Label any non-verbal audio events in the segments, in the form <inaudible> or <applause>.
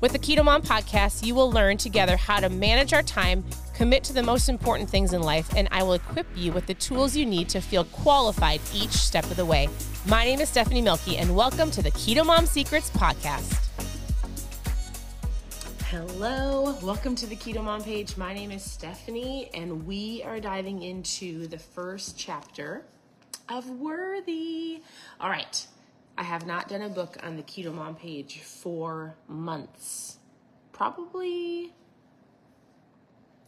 With the Keto Mom podcast, you will learn together how to manage our time, commit to the most important things in life, and I will equip you with the tools you need to feel qualified each step of the way. My name is Stephanie Milky, and welcome to the Keto Mom Secrets podcast. Hello, welcome to the Keto Mom page. My name is Stephanie, and we are diving into the first chapter of Worthy. All right, I have not done a book on the Keto Mom page for months, probably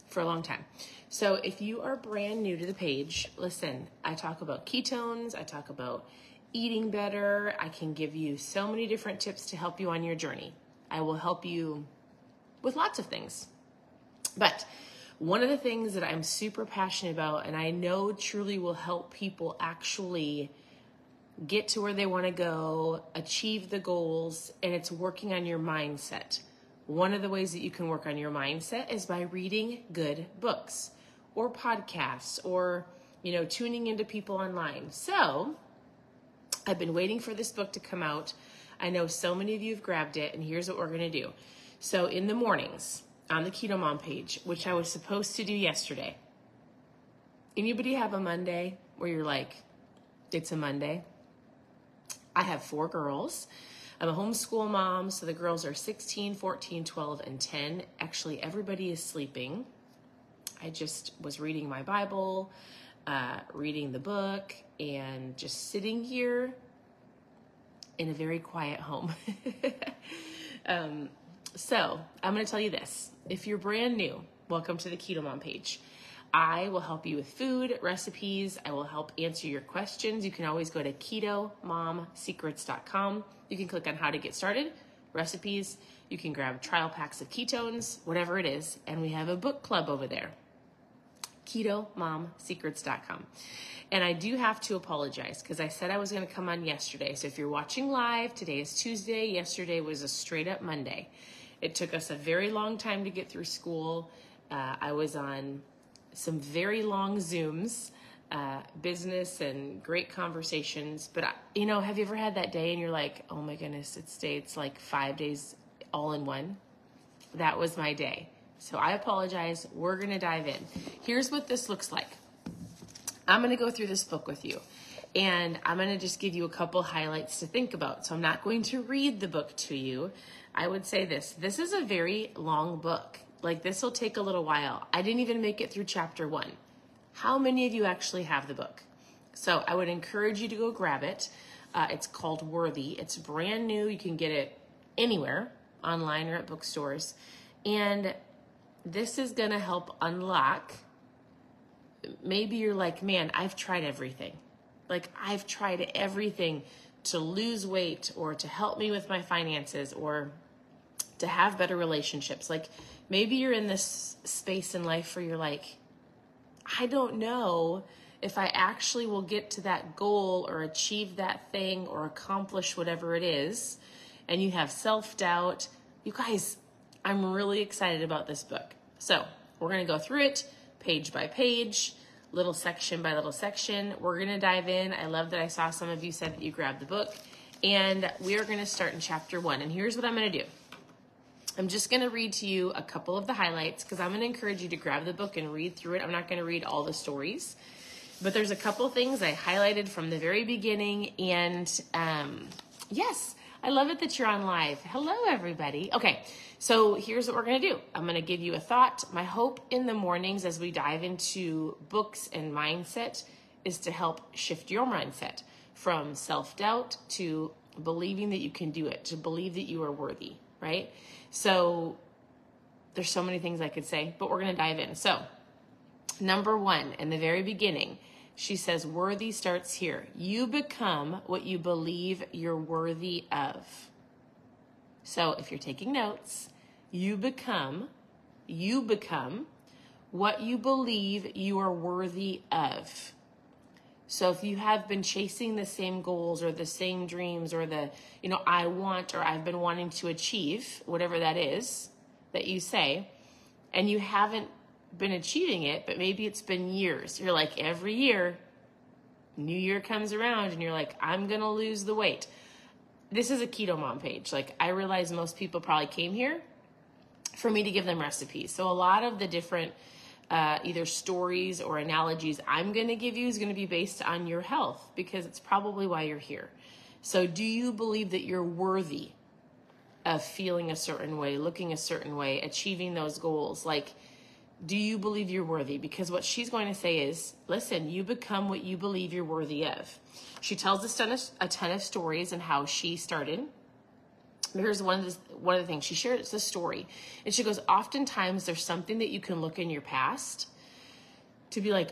for a long time. So if you are brand new to the page, listen, I talk about ketones, I talk about eating better. I can give you so many different tips to help you on your journey. I will help you with lots of things. But one of the things that I'm super passionate about and I know truly will help people actually get to where they want to go, achieve the goals, and it's working on your mindset. One of the ways that you can work on your mindset is by reading good books or podcasts or, you know, tuning into people online. So, I've been waiting for this book to come out. I know so many of you have grabbed it, and here's what we're going to do. So, in the mornings on the Keto Mom page, which I was supposed to do yesterday, anybody have a Monday where you're like, it's a Monday? I have four girls. I'm a homeschool mom, so the girls are 16, 14, 12, and 10. Actually, everybody is sleeping. I just was reading my Bible, uh, reading the book, and just sitting here in a very quiet home. <laughs> um, so, I'm going to tell you this. If you're brand new, welcome to the Keto Mom page. I will help you with food, recipes. I will help answer your questions. You can always go to ketomomsecrets.com. You can click on how to get started, recipes. You can grab trial packs of ketones, whatever it is. And we have a book club over there. ketomomsecrets.com. And I do have to apologize because I said I was going to come on yesterday. So if you're watching live, today is Tuesday. Yesterday was a straight up Monday. It took us a very long time to get through school. Uh, I was on some very long Zooms, uh, business and great conversations. But, I, you know, have you ever had that day and you're like, oh my goodness, it's day, it's like five days all in one? That was my day. So I apologize. We're going to dive in. Here's what this looks like I'm going to go through this book with you. And I'm going to just give you a couple highlights to think about. So I'm not going to read the book to you. I would say this this is a very long book. Like this will take a little while. I didn't even make it through chapter one. How many of you actually have the book? So I would encourage you to go grab it. Uh, it's called Worthy. It's brand new. You can get it anywhere, online or at bookstores. And this is going to help unlock. Maybe you're like, man, I've tried everything. Like, I've tried everything to lose weight or to help me with my finances or to have better relationships. Like, maybe you're in this space in life where you're like, I don't know if I actually will get to that goal or achieve that thing or accomplish whatever it is, and you have self doubt. You guys, I'm really excited about this book. So, we're going to go through it page by page, little section by little section. We're going to dive in. I love that I saw some of you said that you grabbed the book. And we are going to start in chapter one. And here's what I'm going to do I'm just going to read to you a couple of the highlights because I'm going to encourage you to grab the book and read through it. I'm not going to read all the stories, but there's a couple things I highlighted from the very beginning. And um, yes, I love it that you're on live. Hello, everybody. Okay, so here's what we're going to do I'm going to give you a thought. My hope in the mornings as we dive into books and mindset is to help shift your mindset from self doubt to believing that you can do it, to believe that you are worthy, right? So there's so many things I could say, but we're going to dive in. So, number one, in the very beginning, she says, worthy starts here. You become what you believe you're worthy of. So, if you're taking notes, you become, you become what you believe you are worthy of. So if you have been chasing the same goals or the same dreams or the, you know, I want or I've been wanting to achieve, whatever that is that you say, and you haven't been achieving it, but maybe it's been years. You're like, every year, new year comes around and you're like, I'm going to lose the weight. This is a keto mom page. Like, I realize most people probably came here for me to give them recipes. So a lot of the different uh, either stories or analogies I'm going to give you is going to be based on your health because it's probably why you're here. So, do you believe that you're worthy of feeling a certain way, looking a certain way, achieving those goals? Like, do you believe you're worthy? Because what she's going to say is, listen, you become what you believe you're worthy of. She tells us a ton of, a ton of stories and how she started here's one of the one of the things. She shares the story. And she goes oftentimes there's something that you can look in your past to be like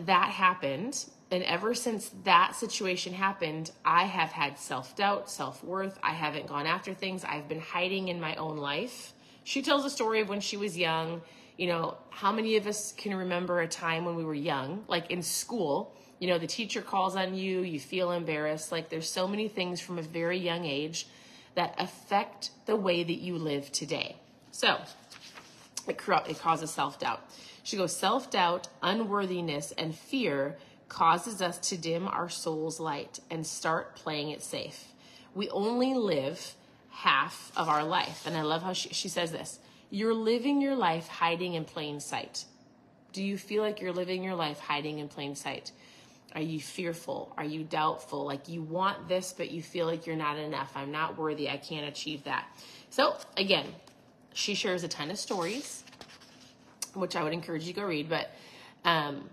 that happened. And ever since that situation happened i have had self-doubt self-worth. I haven't gone after things. I've been hiding in my own life. She tells a story of when she was young. You know how many of us can remember a time when we were young? Like in school you know the teacher calls on you. You feel embarrassed. Like there's so many things from a very young age that affect the way that you live today. So it, it causes self doubt. She goes, self doubt, unworthiness, and fear causes us to dim our soul's light and start playing it safe. We only live half of our life. And I love how she, she says this You're living your life hiding in plain sight. Do you feel like you're living your life hiding in plain sight? Are you fearful? Are you doubtful? Like you want this, but you feel like you're not enough. I'm not worthy. I can't achieve that. So, again, she shares a ton of stories, which I would encourage you to go read. But um,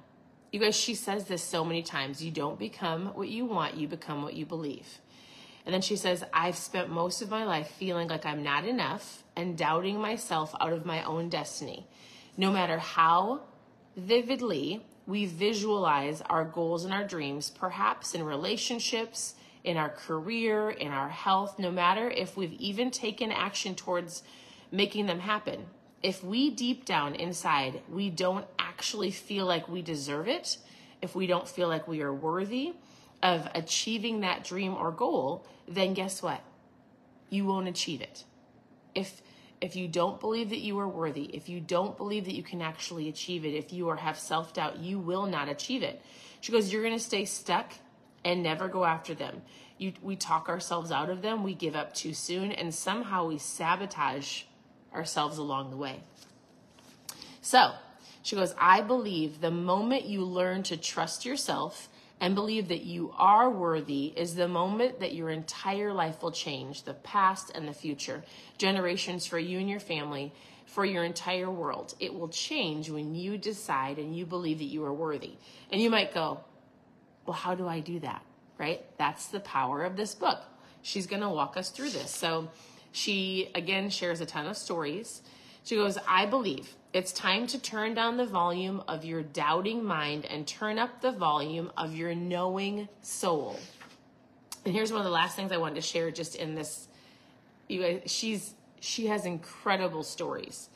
you guys, she says this so many times you don't become what you want, you become what you believe. And then she says, I've spent most of my life feeling like I'm not enough and doubting myself out of my own destiny. No matter how vividly we visualize our goals and our dreams, perhaps in relationships, in our career, in our health, no matter if we've even taken action towards making them happen. If we deep down inside, we don't actually feel like we deserve it, if we don't feel like we are worthy of achieving that dream or goal, then guess what? You won't achieve it. If if you don't believe that you are worthy, if you don't believe that you can actually achieve it, if you are have self-doubt, you will not achieve it. She goes, you're going to stay stuck and never go after them. You, we talk ourselves out of them, we give up too soon, and somehow we sabotage ourselves along the way. So, she goes, I believe the moment you learn to trust yourself and believe that you are worthy is the moment that your entire life will change the past and the future, generations for you and your family, for your entire world. It will change when you decide and you believe that you are worthy. And you might go, Well, how do I do that? Right? That's the power of this book. She's going to walk us through this. So she, again, shares a ton of stories. She goes, I believe it's time to turn down the volume of your doubting mind and turn up the volume of your knowing soul. And here's one of the last things I wanted to share just in this. You guys, she's she has incredible stories.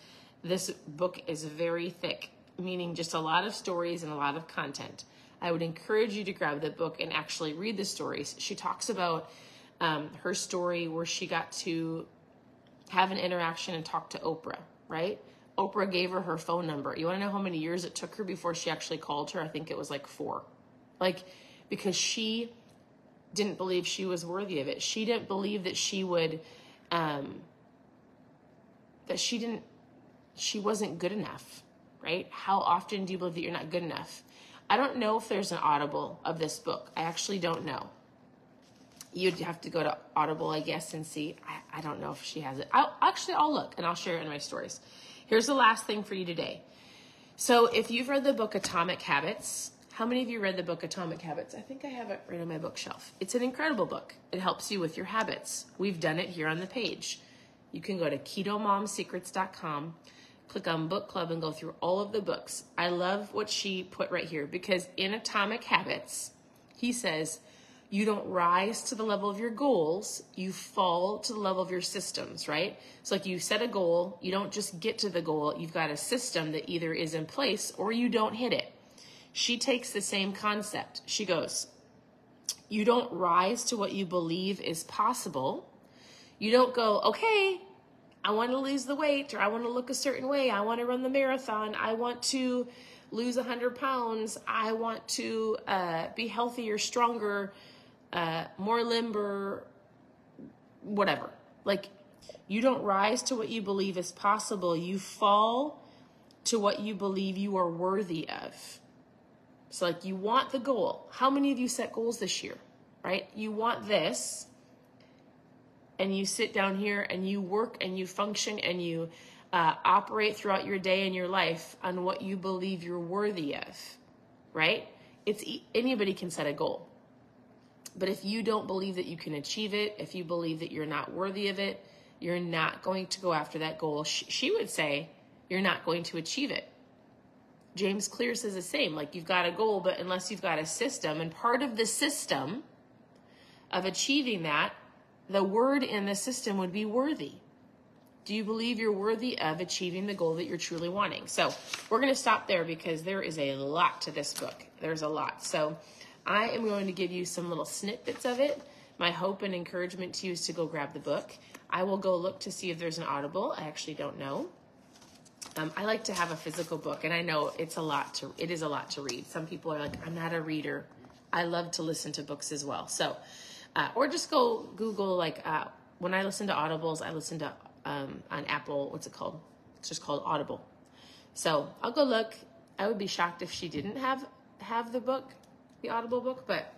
This book is very thick, meaning just a lot of stories and a lot of content. I would encourage you to grab the book and actually read the stories. She talks about um, her story where she got to have an interaction and talk to Oprah right? Oprah gave her her phone number. You want to know how many years it took her before she actually called her? I think it was like four. Like, because she didn't believe she was worthy of it. She didn't believe that she would, um, that she didn't, she wasn't good enough, right? How often do you believe that you're not good enough? I don't know if there's an audible of this book. I actually don't know you'd have to go to Audible, I guess, and see. I, I don't know if she has it. I'll, actually, I'll look and I'll share it in my stories. Here's the last thing for you today. So, if you've read the book Atomic Habits, how many of you read the book Atomic Habits? I think I have it right on my bookshelf. It's an incredible book. It helps you with your habits. We've done it here on the page. You can go to ketomomsecrets.com, click on book club, and go through all of the books. I love what she put right here because in Atomic Habits, he says, You don't rise to the level of your goals, you fall to the level of your systems, right? So, like you set a goal, you don't just get to the goal, you've got a system that either is in place or you don't hit it. She takes the same concept. She goes, You don't rise to what you believe is possible. You don't go, Okay, I want to lose the weight or I want to look a certain way. I want to run the marathon. I want to lose 100 pounds. I want to uh, be healthier, stronger uh, more limber, whatever. Like, you don't rise to what you believe is possible, you fall to what you believe you are worthy of. So, like, you want the goal. How many of you set goals this year, right? You want this, and you sit down here and you work and you function and you uh, operate throughout your day and your life on what you believe you're worthy of, right? It's anybody can set a goal. But if you don't believe that you can achieve it, if you believe that you're not worthy of it, you're not going to go after that goal. She would say you're not going to achieve it. James Clear says the same. Like you've got a goal, but unless you've got a system, and part of the system of achieving that, the word in the system would be worthy. Do you believe you're worthy of achieving the goal that you're truly wanting? So we're going to stop there because there is a lot to this book. There's a lot. So I am going to give you some little snippets of it. My hope and encouragement to you is to go grab the book. I will go look to see if there's an Audible. I actually don't know. Um, I like to have a physical book, and I know it's a lot to. It is a lot to read. Some people are like, "I'm not a reader." I love to listen to books as well. So, uh, or just go Google like uh, when I listen to Audibles, I listen to um, on Apple. What's it called? It's just called Audible. So I'll go look. I would be shocked if she didn't have have the book the Audible book, but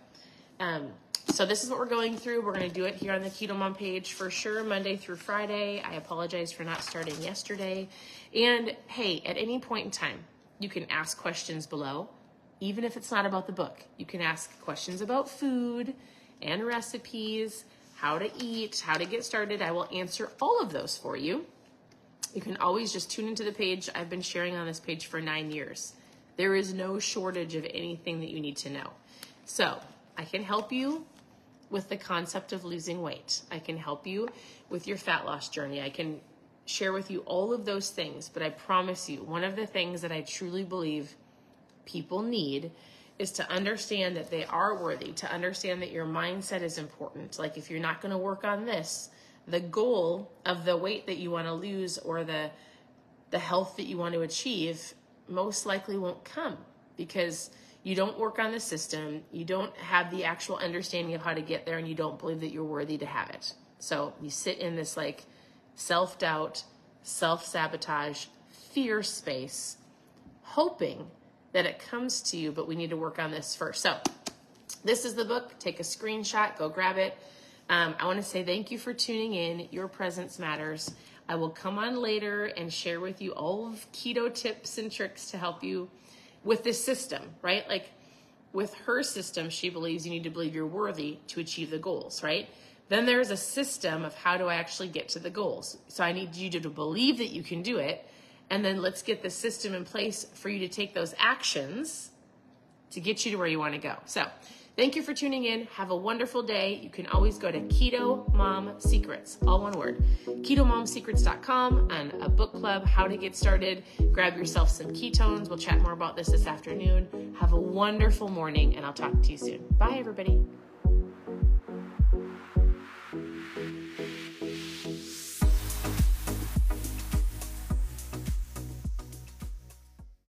um, so this is what we're going through. We're going to do it here on the Keto Mom page for sure, Monday through Friday. I apologize for not starting yesterday. And hey, at any point in time, you can ask questions below, even if it's not about the book. You can ask questions about food and recipes, how to eat, how to get started. I will answer all of those for you. You can always just tune into the page. I've been sharing on this page for nine years. There is no shortage of anything that you need to know. So, I can help you with the concept of losing weight. I can help you with your fat loss journey. I can share with you all of those things, but I promise you, one of the things that I truly believe people need is to understand that they are worthy, to understand that your mindset is important. Like if you're not going to work on this, the goal of the weight that you want to lose or the the health that you want to achieve most likely won't come because you don't work on the system, you don't have the actual understanding of how to get there, and you don't believe that you're worthy to have it. So you sit in this like self doubt, self sabotage, fear space, hoping that it comes to you, but we need to work on this first. So this is the book. Take a screenshot, go grab it. Um, I want to say thank you for tuning in. Your presence matters. I will come on later and share with you all of keto tips and tricks to help you with this system, right? Like with her system, she believes you need to believe you're worthy to achieve the goals, right? Then there's a system of how do I actually get to the goals. So I need you to believe that you can do it. And then let's get the system in place for you to take those actions to get you to where you want to go. So Thank you for tuning in. Have a wonderful day. You can always go to Keto Mom Secrets, all one word, ketomomsecrets.com and a book club, how to get started. Grab yourself some ketones. We'll chat more about this this afternoon. Have a wonderful morning, and I'll talk to you soon. Bye, everybody.